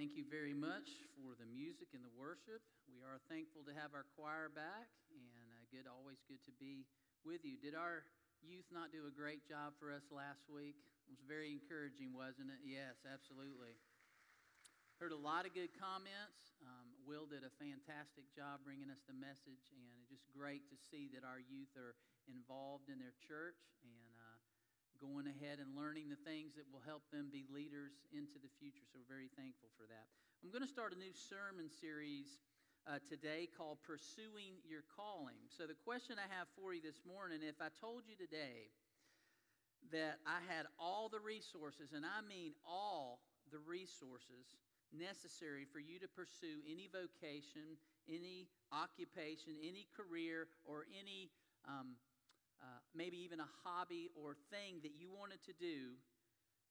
Thank you very much for the music and the worship. We are thankful to have our choir back, and uh, good, always good to be with you. Did our youth not do a great job for us last week? It was very encouraging, wasn't it? Yes, absolutely. Heard a lot of good comments. Um, Will did a fantastic job bringing us the message, and it's just great to see that our youth are involved in their church and going ahead and learning the things that will help them be leaders into the future. So we're very thankful for that. I'm going to start a new sermon series uh, today called Pursuing Your Calling. So the question I have for you this morning if I told you today that I had all the resources, and I mean all the resources necessary for you to pursue any vocation, any occupation, any career, or any um, uh, maybe even a hobby or thing that you wanted to do,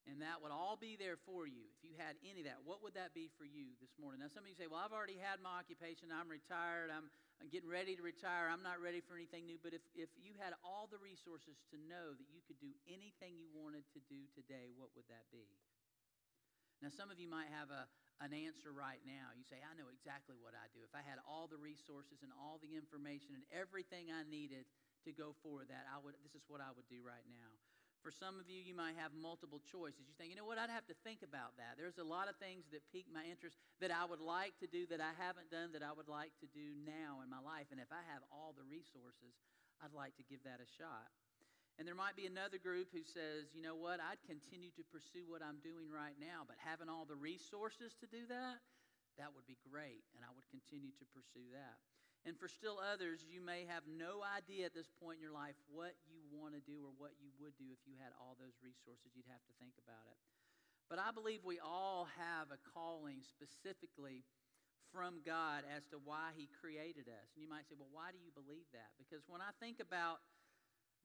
and that would all be there for you. If you had any of that, what would that be for you this morning? Now, some of you say, Well, I've already had my occupation. I'm retired. I'm, I'm getting ready to retire. I'm not ready for anything new. But if, if you had all the resources to know that you could do anything you wanted to do today, what would that be? Now, some of you might have a, an answer right now. You say, I know exactly what I do. If I had all the resources and all the information and everything I needed to go for that, I would, this is what I would do right now. For some of you, you might have multiple choices. You think, you know what, I'd have to think about that. There's a lot of things that pique my interest that I would like to do that I haven't done that I would like to do now in my life. And if I have all the resources, I'd like to give that a shot. And there might be another group who says, you know what, I'd continue to pursue what I'm doing right now, but having all the resources to do that, that would be great. And I would continue to pursue that. And for still others, you may have no idea at this point in your life what you want to do or what you would do if you had all those resources. You'd have to think about it. But I believe we all have a calling specifically from God as to why He created us. And you might say, well, why do you believe that? Because when I think about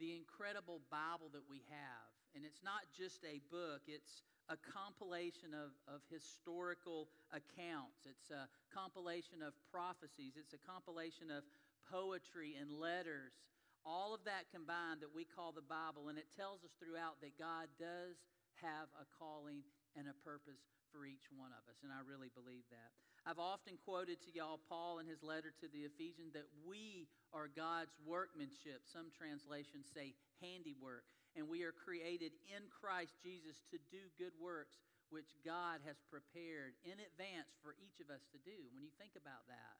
the incredible Bible that we have, and it's not just a book, it's a compilation of, of historical accounts. It's a compilation of prophecies. It's a compilation of poetry and letters. All of that combined that we call the Bible. And it tells us throughout that God does have a calling and a purpose for each one of us. And I really believe that. I've often quoted to y'all Paul in his letter to the Ephesians that we are God's workmanship. Some translations say handiwork and we are created in Christ Jesus to do good works which God has prepared in advance for each of us to do. When you think about that,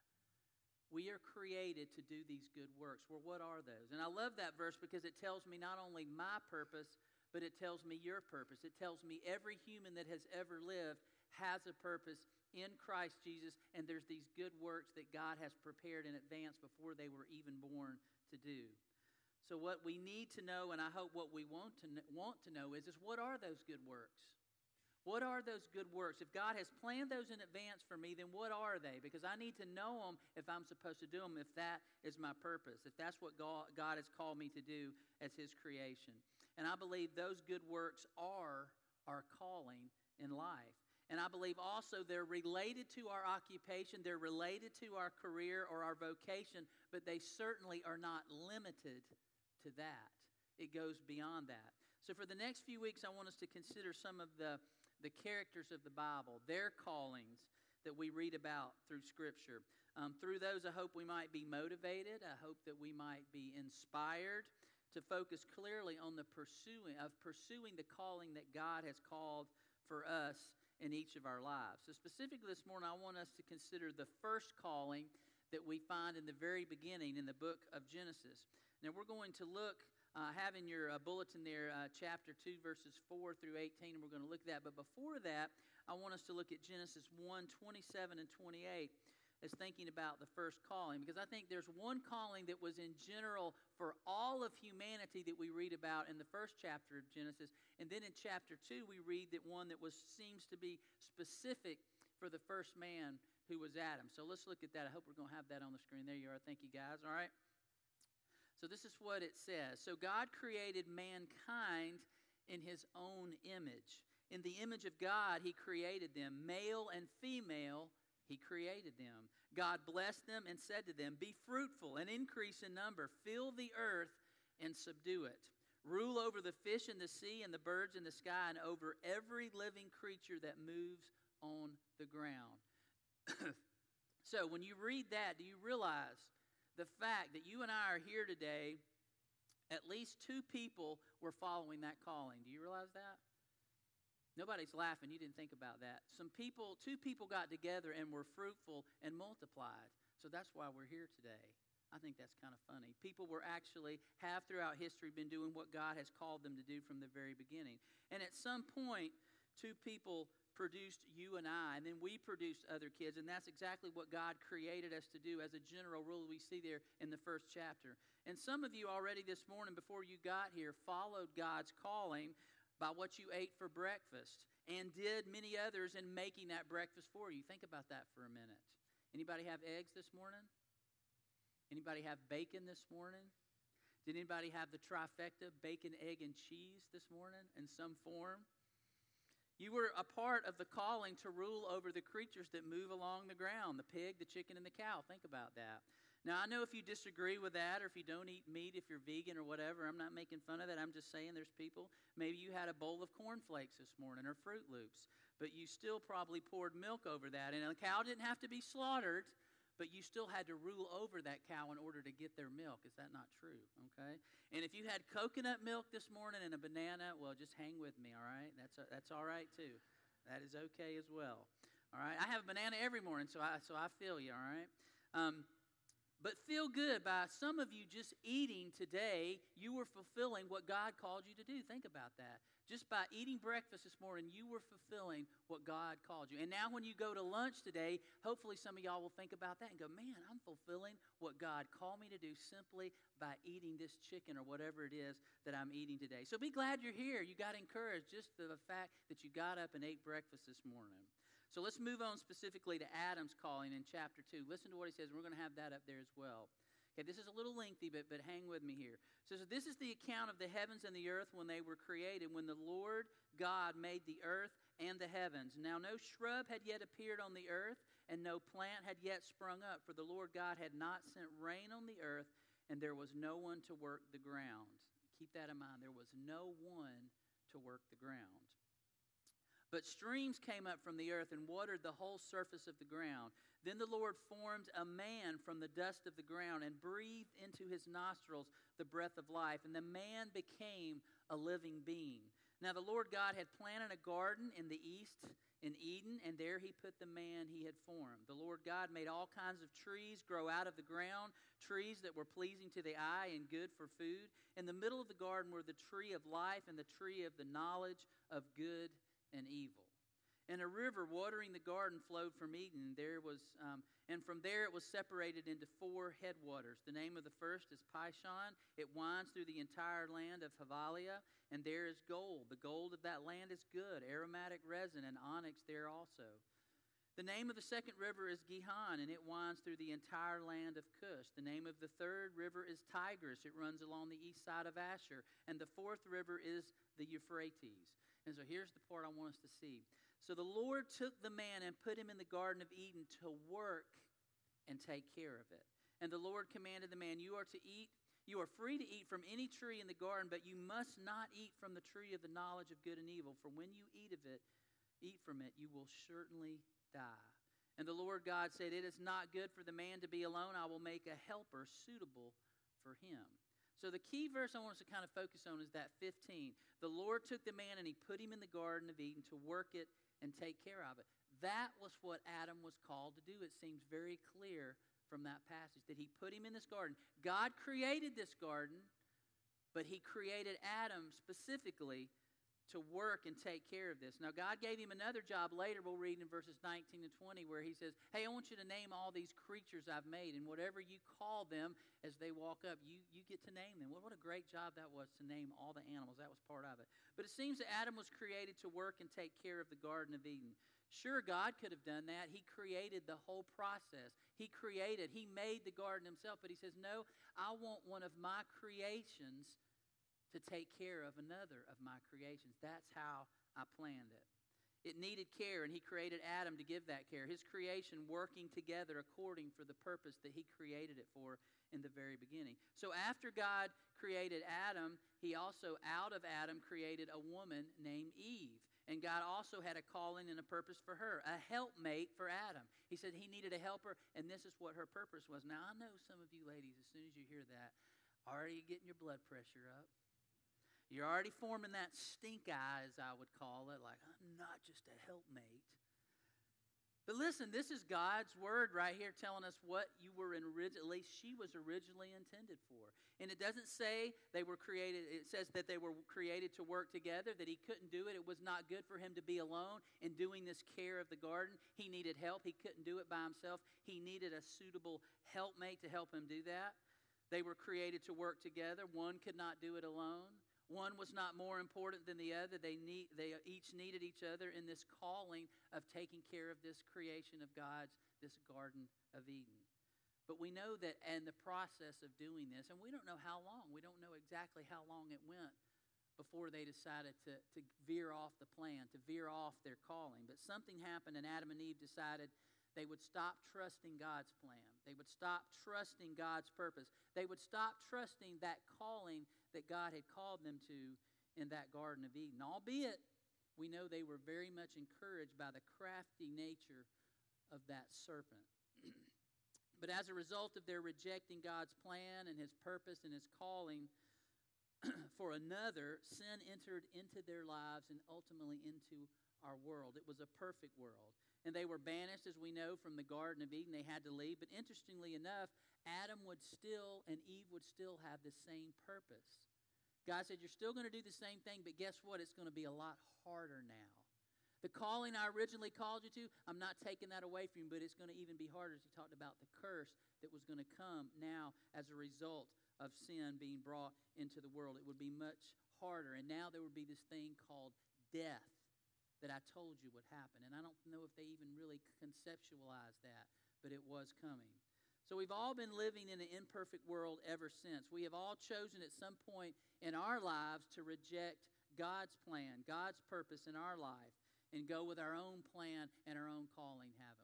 we are created to do these good works. Well, what are those? And I love that verse because it tells me not only my purpose, but it tells me your purpose. It tells me every human that has ever lived has a purpose in Christ Jesus, and there's these good works that God has prepared in advance before they were even born to do. So, what we need to know, and I hope what we want to, want to know is, is what are those good works? What are those good works? If God has planned those in advance for me, then what are they? Because I need to know them if I'm supposed to do them, if that is my purpose, if that's what God, God has called me to do as His creation. And I believe those good works are our calling in life. And I believe also they're related to our occupation, they're related to our career or our vocation, but they certainly are not limited to that. It goes beyond that. So, for the next few weeks, I want us to consider some of the, the characters of the Bible, their callings that we read about through Scripture. Um, through those, I hope we might be motivated. I hope that we might be inspired to focus clearly on the pursuing of pursuing the calling that God has called for us in each of our lives. So, specifically this morning, I want us to consider the first calling that we find in the very beginning in the book of Genesis. Now, we're going to look, uh, having your uh, bulletin there, uh, chapter 2, verses 4 through 18, and we're going to look at that. But before that, I want us to look at Genesis 1 27 and 28 as thinking about the first calling, because I think there's one calling that was in general for all of humanity that we read about in the first chapter of Genesis. And then in chapter 2, we read that one that was seems to be specific for the first man who was Adam. So let's look at that. I hope we're going to have that on the screen. There you are. Thank you, guys. All right. So this is what it says. So God created mankind in his own image. In the image of God, he created them. Male and female, he created them. God blessed them and said to them, Be fruitful and increase in number, fill the earth and subdue it. Rule over the fish in the sea and the birds in the sky and over every living creature that moves on the ground. so, when you read that, do you realize the fact that you and I are here today? At least two people were following that calling. Do you realize that? Nobody's laughing. You didn't think about that. Some people, two people got together and were fruitful and multiplied. So that's why we're here today. I think that's kind of funny. People were actually, have throughout history, been doing what God has called them to do from the very beginning. And at some point, two people produced you and I, and then we produced other kids, and that's exactly what God created us to do as a general rule we see there in the first chapter. And some of you already this morning, before you got here, followed God's calling by what you ate for breakfast and did many others in making that breakfast for you. Think about that for a minute. Anybody have eggs this morning? Anybody have bacon this morning? Did anybody have the trifecta, bacon, egg, and cheese this morning in some form? You were a part of the calling to rule over the creatures that move along the ground the pig, the chicken, and the cow. Think about that. Now, I know if you disagree with that or if you don't eat meat, if you're vegan or whatever, I'm not making fun of that. I'm just saying there's people, maybe you had a bowl of cornflakes this morning or Froot Loops, but you still probably poured milk over that. And a cow didn't have to be slaughtered but you still had to rule over that cow in order to get their milk. Is that not true? Okay? And if you had coconut milk this morning and a banana, well, just hang with me, all right? That's, a, that's all right too. That is okay as well. All right? I have a banana every morning, so I, so I feel you, all right? Um, but feel good by some of you just eating today, you were fulfilling what God called you to do. Think about that. Just by eating breakfast this morning, you were fulfilling what God called you. And now, when you go to lunch today, hopefully some of y'all will think about that and go, man, I'm fulfilling what God called me to do simply by eating this chicken or whatever it is that I'm eating today. So be glad you're here. You got encouraged just for the fact that you got up and ate breakfast this morning. So let's move on specifically to Adam's calling in chapter 2. Listen to what he says. We're going to have that up there as well. Okay, this is a little lengthy, but, but hang with me here. So, so, this is the account of the heavens and the earth when they were created, when the Lord God made the earth and the heavens. Now, no shrub had yet appeared on the earth, and no plant had yet sprung up, for the Lord God had not sent rain on the earth, and there was no one to work the ground. Keep that in mind. There was no one to work the ground. But streams came up from the earth and watered the whole surface of the ground. Then the Lord formed a man from the dust of the ground and breathed into his nostrils the breath of life, and the man became a living being. Now the Lord God had planted a garden in the east in Eden, and there he put the man he had formed. The Lord God made all kinds of trees grow out of the ground, trees that were pleasing to the eye and good for food. In the middle of the garden were the tree of life and the tree of the knowledge of good and evil. And a river watering the garden flowed from Eden. There was, um, and from there it was separated into four headwaters. The name of the first is Pishon. It winds through the entire land of Havilah, and there is gold. The gold of that land is good, aromatic resin and onyx there also. The name of the second river is Gihon, and it winds through the entire land of Cush. The name of the third river is Tigris. It runs along the east side of Ashur. And the fourth river is the Euphrates. And so here's the part I want us to see. So the Lord took the man and put him in the Garden of Eden to work and take care of it. And the Lord commanded the man, You are to eat, you are free to eat from any tree in the garden, but you must not eat from the tree of the knowledge of good and evil. For when you eat of it, eat from it, you will certainly die. And the Lord God said, It is not good for the man to be alone. I will make a helper suitable for him. So the key verse I want us to kind of focus on is that 15. The Lord took the man and he put him in the Garden of Eden to work it and take care of it. That was what Adam was called to do. It seems very clear from that passage that he put him in this garden. God created this garden, but he created Adam specifically to work and take care of this. Now, God gave him another job later, we'll read in verses 19 and 20, where he says, Hey, I want you to name all these creatures I've made, and whatever you call them as they walk up, you, you get to name them. What, what a great job that was to name all the animals. That was part of it. But it seems that Adam was created to work and take care of the Garden of Eden. Sure, God could have done that. He created the whole process. He created, He made the garden Himself, but He says, No, I want one of my creations to take care of another of my creations. That's how I planned it. It needed care, and He created Adam to give that care. His creation working together according for the purpose that He created it for in the very beginning. So after God created Adam, He also, out of Adam, created a woman named Eve. And God also had a calling and a purpose for her, a helpmate for Adam. He said he needed a helper, and this is what her purpose was. Now, I know some of you ladies, as soon as you hear that, already getting your blood pressure up. You're already forming that stink eye, as I would call it, like, I'm not just a helpmate. But listen, this is God's word right here telling us what you were least she was originally intended for. And it doesn't say they were created, it says that they were created to work together, that he couldn't do it. It was not good for him to be alone in doing this care of the garden. He needed help. He couldn't do it by himself. He needed a suitable helpmate to help him do that. They were created to work together. One could not do it alone. One was not more important than the other. They, need, they each needed each other in this calling of taking care of this creation of God's, this Garden of Eden. But we know that in the process of doing this, and we don't know how long, we don't know exactly how long it went before they decided to, to veer off the plan, to veer off their calling. But something happened, and Adam and Eve decided they would stop trusting God's plan. They would stop trusting God's purpose. They would stop trusting that calling that God had called them to in that Garden of Eden. Albeit, we know they were very much encouraged by the crafty nature of that serpent. but as a result of their rejecting God's plan and his purpose and his calling for another, sin entered into their lives and ultimately into our world. It was a perfect world. And they were banished, as we know, from the Garden of Eden. They had to leave. But interestingly enough, Adam would still and Eve would still have the same purpose. God said, You're still going to do the same thing, but guess what? It's going to be a lot harder now. The calling I originally called you to, I'm not taking that away from you, but it's going to even be harder as he talked about the curse that was going to come now as a result of sin being brought into the world. It would be much harder. And now there would be this thing called death that I told you would happen. And I don't know if they even really conceptualized that, but it was coming. So we've all been living in an imperfect world ever since. We have all chosen at some point in our lives to reject God's plan, God's purpose in our life, and go with our own plan and our own calling, haven't we?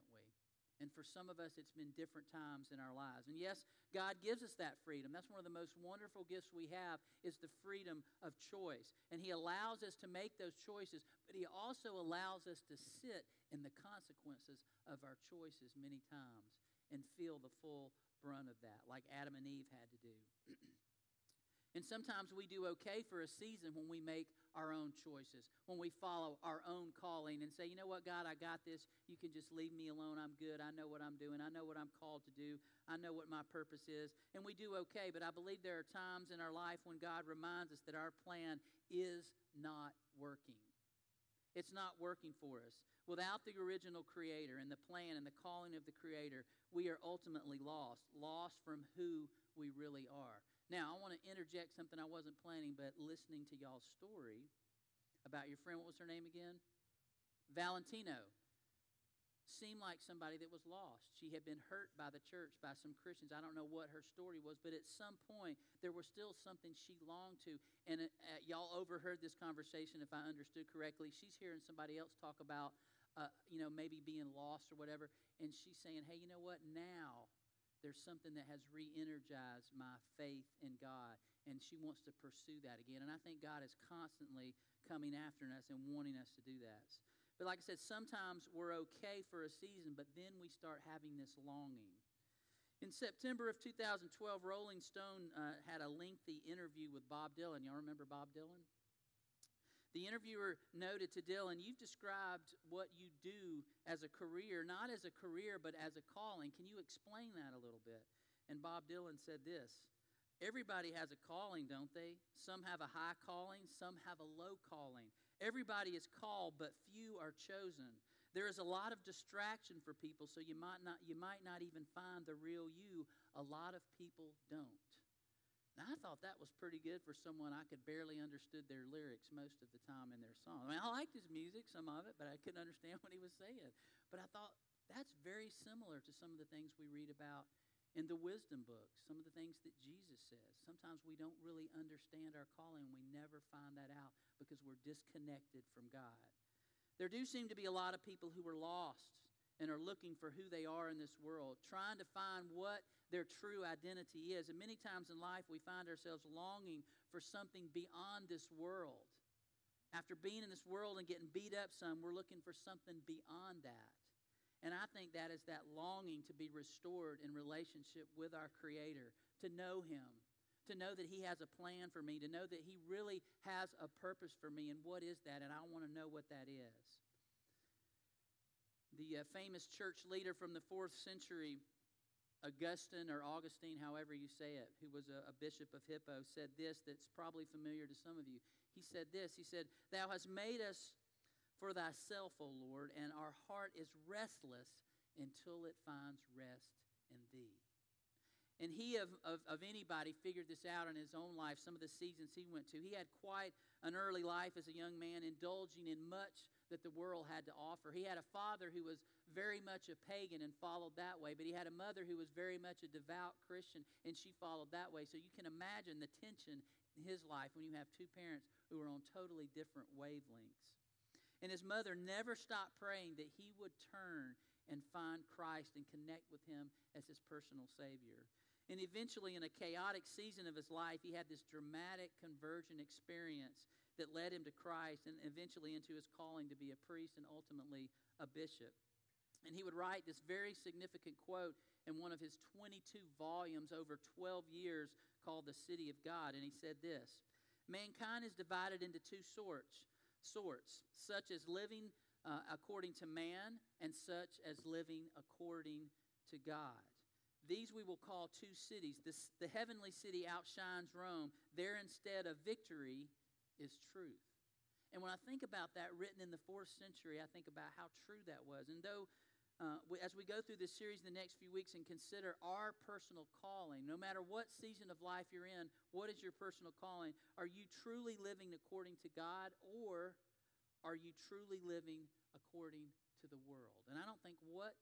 And for some of us, it's been different times in our lives. And yes, God gives us that freedom. That's one of the most wonderful gifts we have is the freedom of choice. And He allows us to make those choices, but He also allows us to sit in the consequences of our choices many times and feel the full brunt of that, like Adam and Eve had to do. and sometimes we do okay for a season when we make our own choices, when we follow our own calling and say, you know what, God, I got this. You can just leave me alone. I'm good. I know what I'm doing. I know what I'm called to do. I know what my purpose is. And we do okay, but I believe there are times in our life when God reminds us that our plan is not working. It's not working for us. Without the original creator and the plan and the calling of the creator, we are ultimately lost, lost from who we really are. Now, I want to interject something I wasn't planning, but listening to y'all's story about your friend, what was her name again? Valentino seemed like somebody that was lost. She had been hurt by the church, by some Christians. I don't know what her story was, but at some point, there was still something she longed to. And uh, y'all overheard this conversation, if I understood correctly. She's hearing somebody else talk about, uh, you know, maybe being lost or whatever. And she's saying, hey, you know what? Now there's something that has re energized my faith in God. And she wants to pursue that again. And I think God is constantly coming after us and wanting us to do that. But like I said, sometimes we're okay for a season, but then we start having this longing. In September of 2012, Rolling Stone uh, had a lengthy interview with Bob Dylan. Y'all remember Bob Dylan? The interviewer noted to Dylan, You've described what you do as a career, not as a career, but as a calling. Can you explain that a little bit? And Bob Dylan said this Everybody has a calling, don't they? Some have a high calling, some have a low calling. Everybody is called, but few are chosen. There is a lot of distraction for people, so you might not, you might not even find the real you. A lot of people don't. Now, I thought that was pretty good for someone I could barely understood their lyrics most of the time in their song. I mean, I liked his music, some of it, but I couldn't understand what he was saying. But I thought that's very similar to some of the things we read about in the wisdom books, some of the things that Jesus says. Sometimes we don't really understand our calling. And we never find that out because we're disconnected from God. There do seem to be a lot of people who are lost and are looking for who they are in this world, trying to find what their true identity is. And many times in life, we find ourselves longing for something beyond this world. After being in this world and getting beat up some, we're looking for something beyond that. And I think that is that longing to be restored in relationship with our Creator, to know Him, to know that He has a plan for me, to know that He really has a purpose for me. And what is that? And I want to know what that is. The uh, famous church leader from the fourth century, Augustine or Augustine, however you say it, who was a, a, bishop of Hippo, said this that's probably familiar to some of you. He said this He said, Thou hast made us for thyself, O Lord, and our heart is restless until it finds rest in thee. And he, of, of, of, anybody, figured this out in his own life, some of the seasons he went to. He had quite an early life as a young man, indulging in much that the world had to offer. He had a father who was very much a pagan and followed that way, but he had a mother who was very much a devout Christian, and she followed that way. So you can imagine the tension in his life when you have two parents who are on totally different wavelengths. And his mother never stopped praying that he would turn and find Christ and connect with him as his personal Savior. And eventually, in a chaotic season of his life, he had this dramatic conversion experience that led him to Christ and eventually into his calling to be a priest and ultimately a bishop. And he would write this very significant quote in one of his 22 volumes over 12 years called The City of God. And he said this Mankind is divided into two sorts, sorts such as living uh, according to man and such as living according to God. These we will call two cities. This, the heavenly city outshines Rome. There, instead of victory, is truth. And when I think about that written in the fourth century, I think about how true that was. And though, uh, as we go through this series in the next few weeks and consider our personal calling, no matter what season of life you're in, what is your personal calling? Are you truly living according to God, or are you truly living according to the world? And I don't think what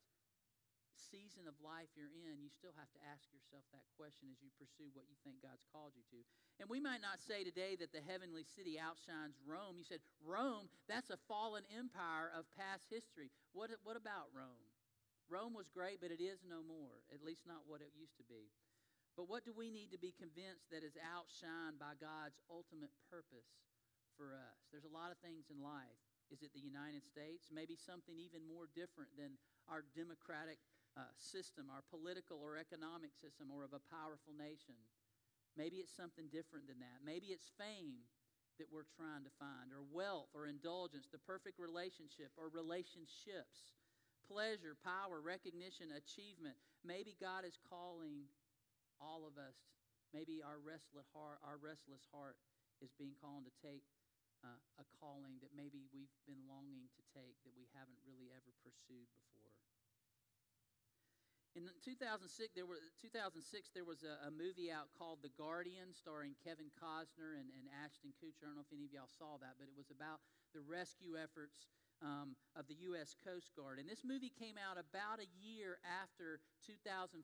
season of life you're in, you still have to ask yourself that question as you pursue what you think God's called you to. And we might not say today that the heavenly city outshines Rome. You said, Rome, that's a fallen empire of past history. What, what about Rome? Rome was great, but it is no more, at least not what it used to be. But what do we need to be convinced that is outshined by God's ultimate purpose for us? There's a lot of things in life. Is it the United States? Maybe something even more different than our democratic uh, system, our political or economic system, or of a powerful nation. Maybe it's something different than that. Maybe it's fame that we're trying to find, or wealth, or indulgence, the perfect relationship, or relationships, pleasure, power, recognition, achievement. Maybe God is calling all of us. Maybe our restless heart, our restless heart is being called to take uh, a calling that maybe we've been longing to take that we haven't really ever pursued before. In 2006, there, were, 2006, there was a, a, movie out called The Guardian, starring Kevin Costner and, and, Ashton Kutcher. I don't know if any of y'all saw that, but it was about the rescue efforts um, of the U.S. Coast Guard. And this movie came out about a year after 2005,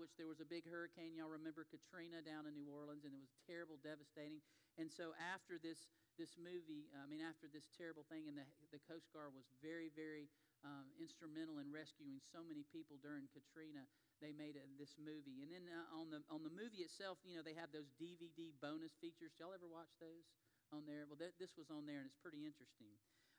which there was a big hurricane. Y'all remember Katrina down in New Orleans, and it was terrible, devastating. And so after this, this movie, I mean, after this terrible thing, and the, the Coast Guard was very, very um, instrumental in rescuing so many people during Katrina. They made a, this movie, and then uh, on the on the movie itself, you know, they have those DVD bonus features. Y'all ever watch those on there? Well, th- this was on there, and it's pretty interesting.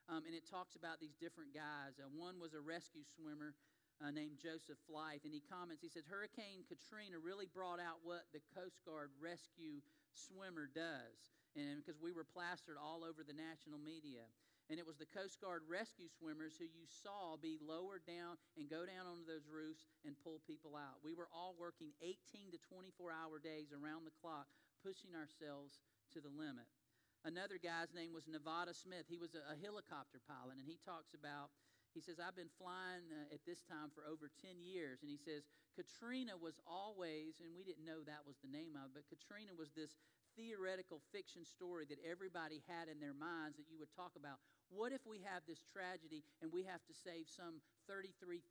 Um, and it talks about these different guys. Uh, one was a rescue swimmer uh, named Joseph Flythe, and he comments. He says Hurricane Katrina really brought out what the Coast Guard rescue swimmer does, and because we were plastered all over the national media. And it was the Coast Guard rescue swimmers who you saw be lowered down and go down onto those roofs and pull people out. We were all working 18 to 24 hour days around the clock, pushing ourselves to the limit. Another guy's name was Nevada Smith. He was a, a helicopter pilot, and he talks about he says, I've been flying uh, at this time for over 10 years. And he says, Katrina was always, and we didn't know that was the name of it, but Katrina was this theoretical fiction story that everybody had in their minds that you would talk about. What if we have this tragedy and we have to save some 33,000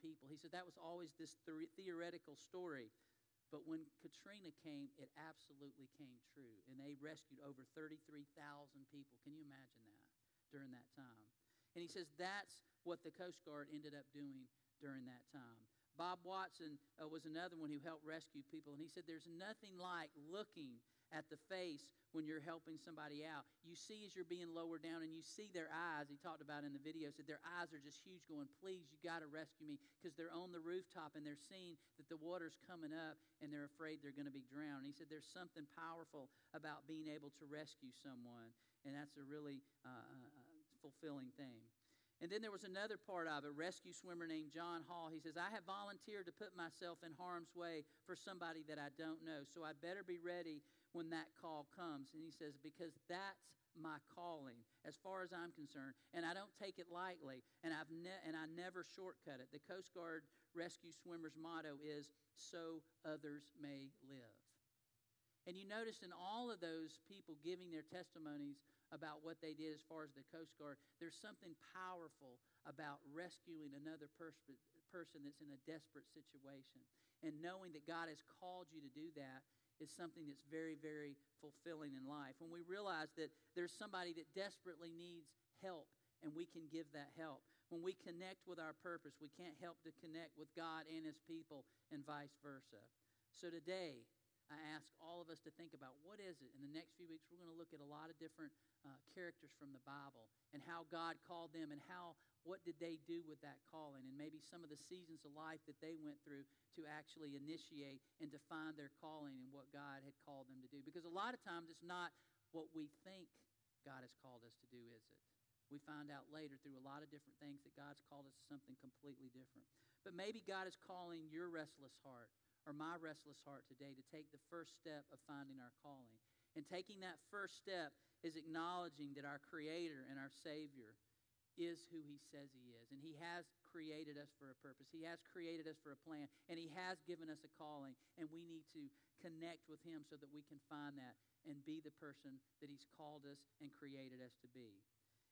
people? He said that was always this theoretical story. But when Katrina came, it absolutely came true. And they rescued over 33,000 people. Can you imagine that during that time? And he says that's what the Coast Guard ended up doing during that time. Bob Watson uh, was another one who helped rescue people. And he said there's nothing like looking at the face when you're helping somebody out. You see as you're being lowered down and you see their eyes. He talked about in the video, said their eyes are just huge, going, Please, you got to rescue me because they're on the rooftop and they're seeing that the water's coming up and they're afraid they're going to be drowned. And he said there's something powerful about being able to rescue someone, and that's a really uh, uh, uh fulfilling thing. And then there was another part of it, rescue swimmer named John Hall. He says, I have volunteered to put myself in harm's way for somebody that I don't know, so I better be ready when that call comes. And he says, because that's my calling as far as I'm concerned, and I don't take it lightly, and, I've ne- and I never shortcut it. The Coast Guard rescue swimmer's motto is, so others may live. And you notice in all of those people giving their testimonies about what they did as far as the Coast Guard, there's something powerful about rescuing another pers- person that's in a desperate situation. And knowing that God has called you to do that is something that's very, very fulfilling in life. When we realize that there's somebody that desperately needs help and we can give that help. When we connect with our purpose, we can't help to connect with God and His people and vice versa. So today, I ask all of us to think about what is it. In the next few weeks, we're going to look at a lot of different uh, characters from the Bible and how God called them and how what did they do with that calling and maybe some of the seasons of life that they went through to actually initiate and define their calling and what God had called them to do. Because a lot of times it's not what we think God has called us to do, is it? We find out later through a lot of different things that God's called us to something completely different. But maybe God is calling your restless heart or my restless heart today to take the first step of finding our calling. And taking that first step is acknowledging that our Creator and our Savior is who He says He is. And He has created us for a purpose, He has created us for a plan, and He has given us a calling. And we need to connect with Him so that we can find that and be the person that He's called us and created us to be.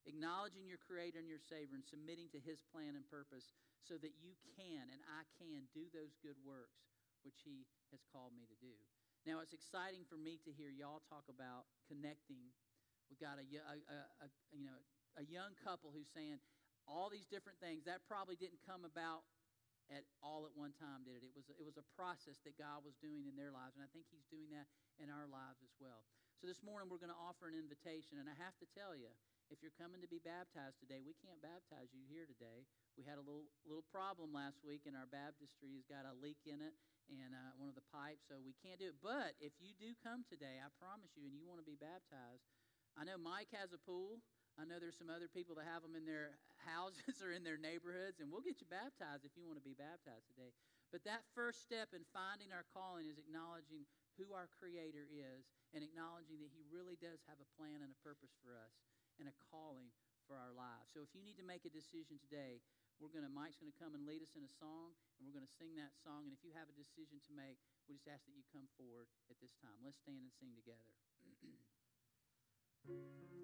Acknowledging your Creator and your Savior and submitting to His plan and purpose so that you can and I can do those good works which He has called me to do. Now, it's exciting for me to hear y'all talk about connecting. We've got a, a, a, a you know a young couple who's saying all these different things. That probably didn't come about at all at one time, did it? It was it was a process that God was doing in their lives, and I think He's doing that in our lives as well. So this morning we're going to offer an invitation, and I have to tell you, if you're coming to be baptized today, we can't baptize you here today. We had a little little problem last week, and our baptistry has got a leak in it, and uh, one of the pipes, so we can't do it. But if you do come today, I promise you, and you want to be baptized, I know Mike has a pool. I know there's some other people that have them in their houses or in their neighborhoods, and we'll get you baptized if you want to be baptized today. But that first step in finding our calling is acknowledging who our Creator is and acknowledging that He really does have a plan and a purpose for us and a calling for our lives. So if you need to make a decision today, we're going to Mike's going to come and lead us in a song and we're going to sing that song and if you have a decision to make, we just ask that you come forward at this time. Let's stand and sing together.